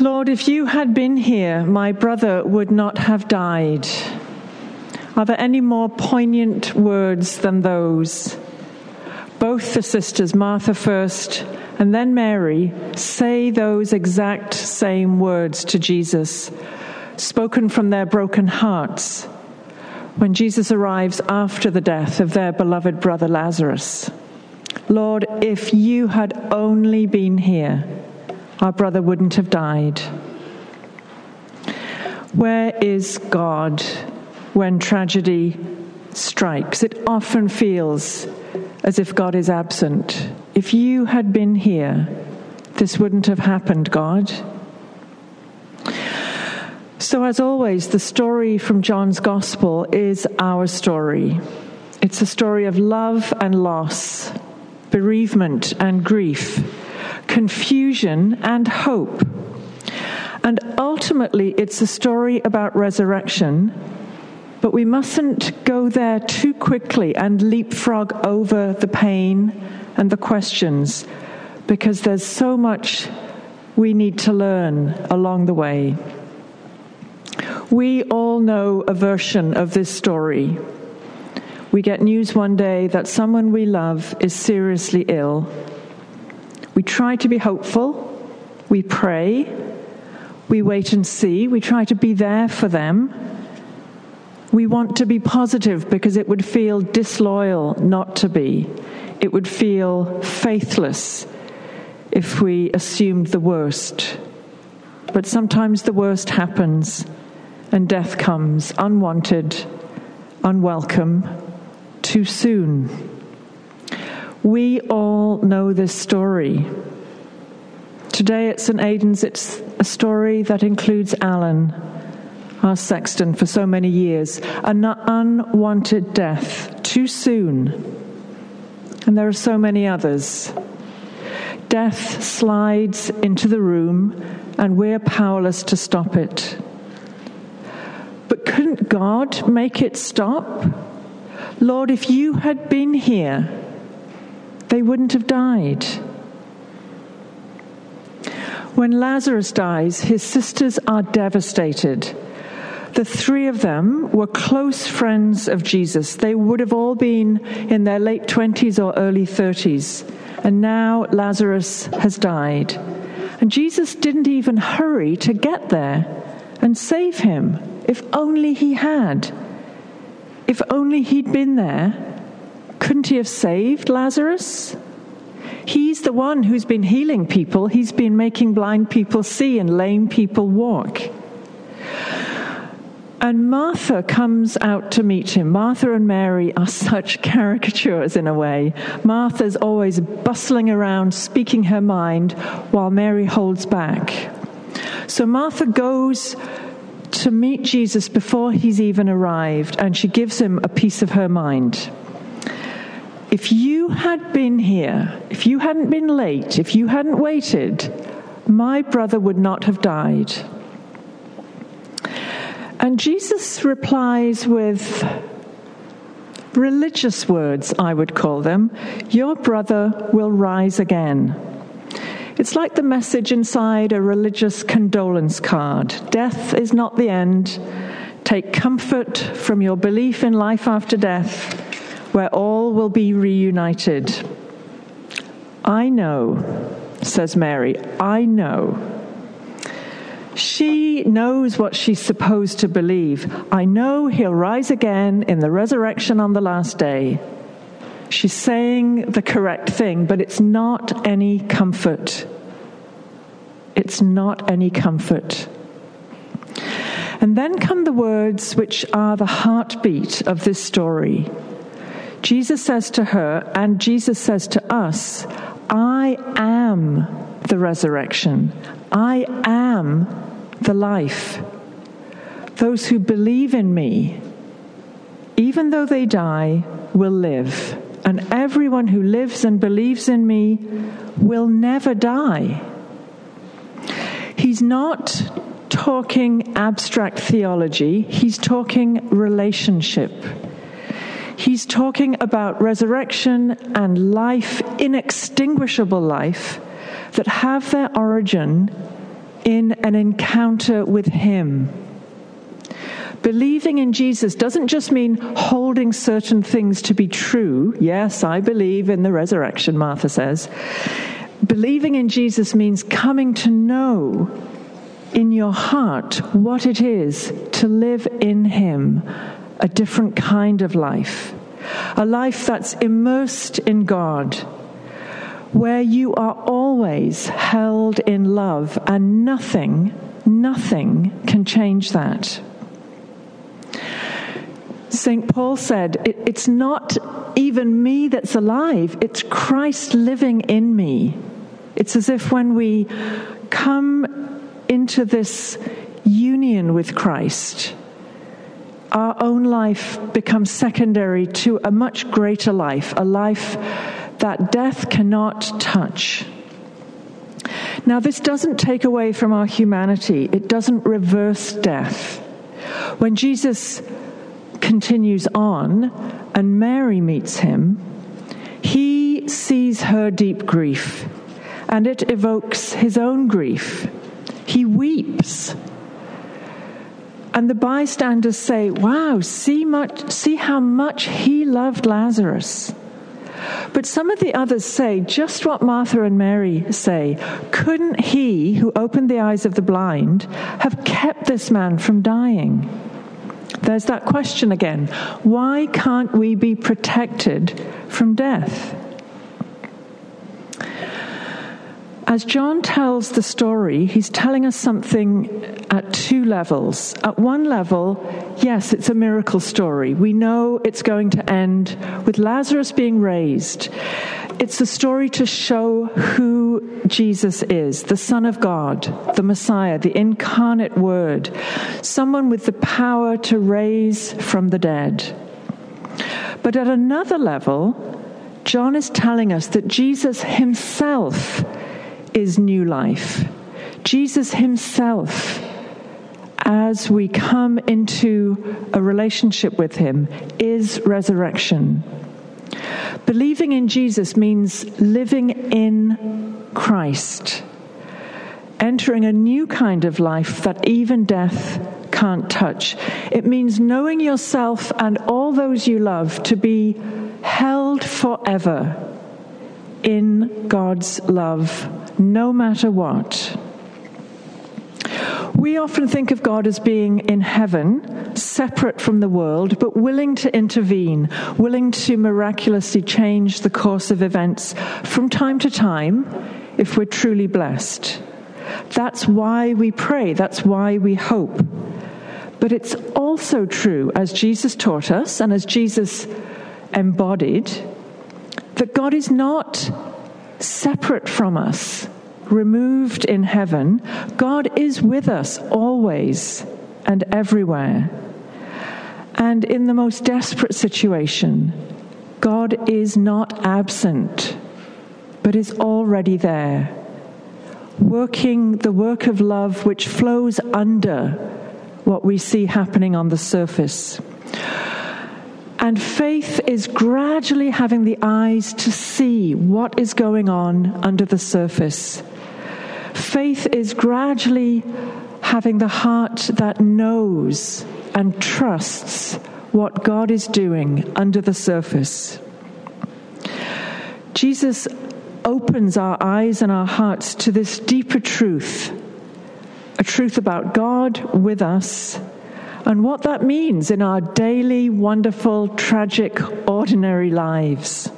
Lord, if you had been here, my brother would not have died. Are there any more poignant words than those? Both the sisters, Martha first and then Mary, say those exact same words to Jesus, spoken from their broken hearts, when Jesus arrives after the death of their beloved brother Lazarus. Lord, if you had only been here, our brother wouldn't have died. Where is God when tragedy strikes? It often feels as if God is absent. If you had been here, this wouldn't have happened, God. So, as always, the story from John's Gospel is our story. It's a story of love and loss, bereavement and grief confusion and hope. And ultimately, it's a story about resurrection, but we mustn't go there too quickly and leapfrog over the pain and the questions because there's so much we need to learn along the way. We all know a version of this story. We get news one day that someone we love is seriously ill we try to be hopeful, we pray, we wait and see, we try to be there for them. We want to be positive because it would feel disloyal not to be. It would feel faithless if we assumed the worst. But sometimes the worst happens and death comes unwanted, unwelcome, too soon. We all know this story. Today at St. Aidan's, it's a story that includes Alan, our sexton for so many years, an unwanted death too soon. And there are so many others. Death slides into the room, and we're powerless to stop it. But couldn't God make it stop? Lord, if you had been here, they wouldn't have died. When Lazarus dies, his sisters are devastated. The three of them were close friends of Jesus. They would have all been in their late 20s or early 30s. And now Lazarus has died. And Jesus didn't even hurry to get there and save him. If only he had. If only he'd been there couldn't he have saved Lazarus? He's the one who's been healing people. He's been making blind people see and lame people walk. And Martha comes out to meet him. Martha and Mary are such caricatures in a way. Martha's always bustling around, speaking her mind, while Mary holds back. So Martha goes to meet Jesus before he's even arrived, and she gives him a piece of her mind if you had been here, if you hadn't been late, if you hadn't waited, my brother would not have died. And Jesus replies with religious words, I would call them Your brother will rise again. It's like the message inside a religious condolence card Death is not the end. Take comfort from your belief in life after death where all will be reunited. I know, says Mary, I know. She knows what she's supposed to believe. I know he'll rise again in the resurrection on the last day. She's saying the correct thing, but it's not any comfort. It's not any comfort. And then come the words which are the heartbeat of this story Jesus says to her, and Jesus says to us, I am the resurrection. I am the life. Those who believe in me, even though they die, will live. And everyone who lives and believes in me will never die. He's not talking abstract theology, he's talking relationship. He's talking about resurrection and life, inextinguishable life, that have their origin in an encounter with Him. Believing in Jesus doesn't just mean holding certain things to be true. Yes, I believe in the resurrection, Martha says. Believing in Jesus means coming to know in your heart what it is to live in Him, a different kind of life, a life that's immersed in God, where you are always held in love and nothing, nothing can change that. St. Paul said, it, It's not even me that's alive, it's Christ living in me. It's as if when we come into this union with Christ, our own life becomes secondary to a much greater life, a life that death cannot touch. Now, this doesn't take away from our humanity, it doesn't reverse death. When Jesus continues on and Mary meets him, he sees her deep grief and it evokes his own grief. He weeps. And the bystanders say, Wow, see, much, see how much he loved Lazarus. But some of the others say just what Martha and Mary say. Couldn't he, who opened the eyes of the blind, have kept this man from dying? There's that question again. Why can't we be protected from death? As John tells the story, he's telling us something at two levels. At one level, yes, it's a miracle story. We know it's going to end with Lazarus being raised. It's a story to show who Jesus is the Son of God, the Messiah, the incarnate Word, someone with the power to raise from the dead. But at another level, John is telling us that Jesus himself is new life. Jesus himself, as we come into a relationship with him, is resurrection. Believing in Jesus means living in Christ, entering a new kind of life that even death can't touch. It means knowing yourself and all those you love to be held forever in God's love no matter what. We often think of God as being in heaven, separate from the world, but willing to intervene, willing to miraculously change the course of events from time to time if we're truly blessed. That's why we pray, that's why we hope. But it's also true, as Jesus taught us and as Jesus embodied, that God is not separate from us, removed in heaven, God is with us always and everywhere. And in the most desperate situation, God is not absent, but is already there, working the work of love which flows under what we see happening on the surface. And faith is gradually having the eyes to see what is going on under the surface. Faith is gradually having the heart that knows and trusts what God is doing under the surface. Jesus opens our eyes and our hearts to this deeper truth a truth about God with us and what that means in our daily, wonderful, tragic, ordinary lives.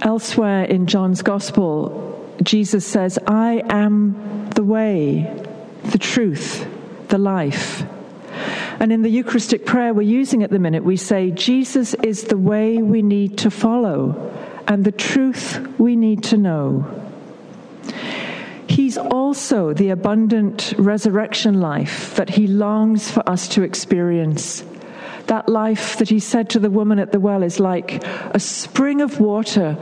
Elsewhere in John's Gospel, Jesus says, I am the way, the truth, the life. And in the Eucharistic prayer we're using at the minute, we say, Jesus is the way we need to follow and the truth we need to know. He's also the abundant resurrection life that he longs for us to experience. That life that he said to the woman at the well is like a spring of water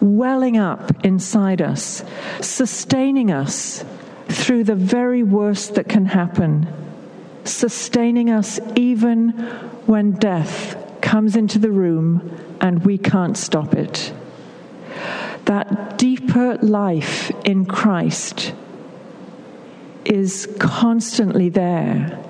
welling up inside us, sustaining us through the very worst that can happen, sustaining us even when death comes into the room and we can't stop it. That deeper life in Christ is constantly there.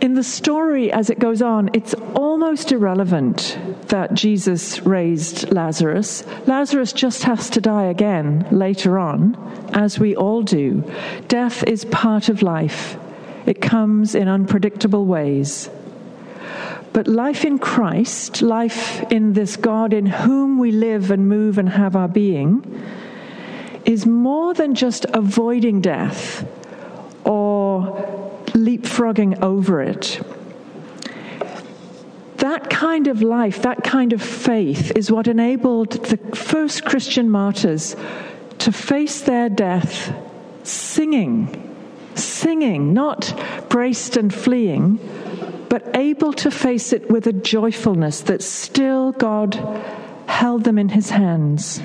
In the story, as it goes on, it's almost irrelevant that Jesus raised Lazarus. Lazarus just has to die again later on, as we all do. Death is part of life, it comes in unpredictable ways. But life in Christ, life in this God in whom we live and move and have our being, is more than just avoiding death or leapfrogging over it. That kind of life, that kind of faith, is what enabled the first Christian martyrs to face their death singing, singing, not braced and fleeing but able to face it with a joyfulness that still God held them in his hands.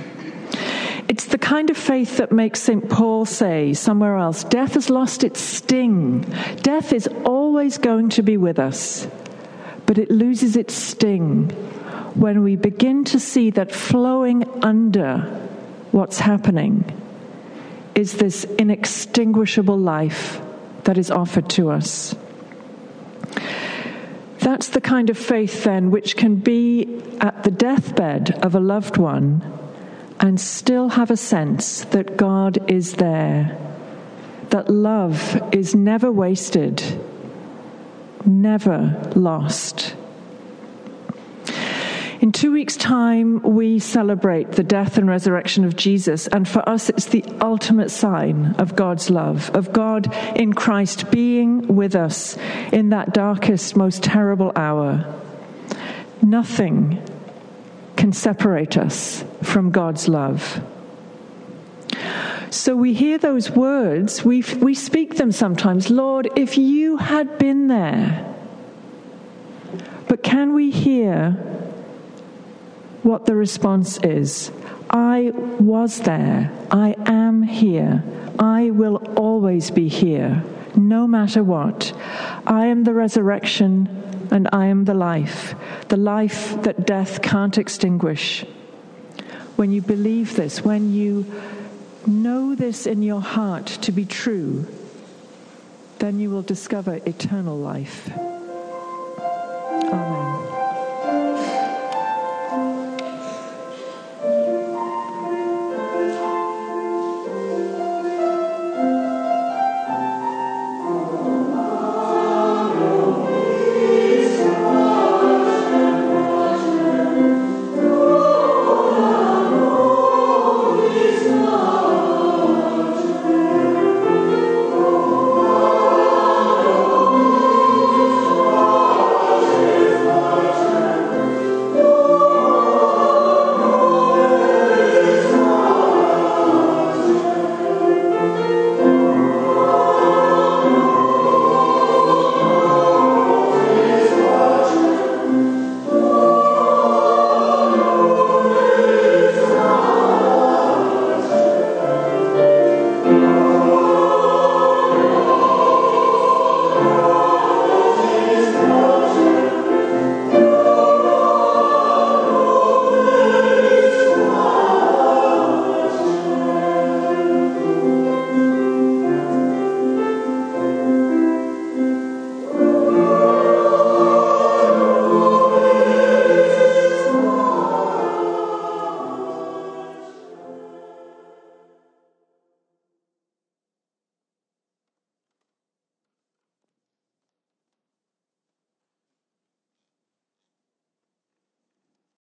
It's the kind of faith that makes St. Paul say somewhere else death has lost its sting. Death is always going to be with us, but it loses its sting when we begin to see that flowing under what's happening is this inextinguishable life that is offered to us. That's the kind of faith, then, which can be at the deathbed of a loved one and still have a sense that God is there, that love is never wasted, never lost. In two weeks' time, we celebrate the death and resurrection of Jesus, and for us, it's the ultimate sign of God's love, of God in Christ being with us in that darkest, most terrible hour. Nothing can separate us from God's love. So we hear those words, we, we speak them sometimes Lord, if you had been there. But can we hear what the response is. I was there. I am here. I will always be here, no matter what. I am the resurrection and I am the life, the life that death can't extinguish. When you believe this, when you know this in your heart to be true, then you will discover eternal life.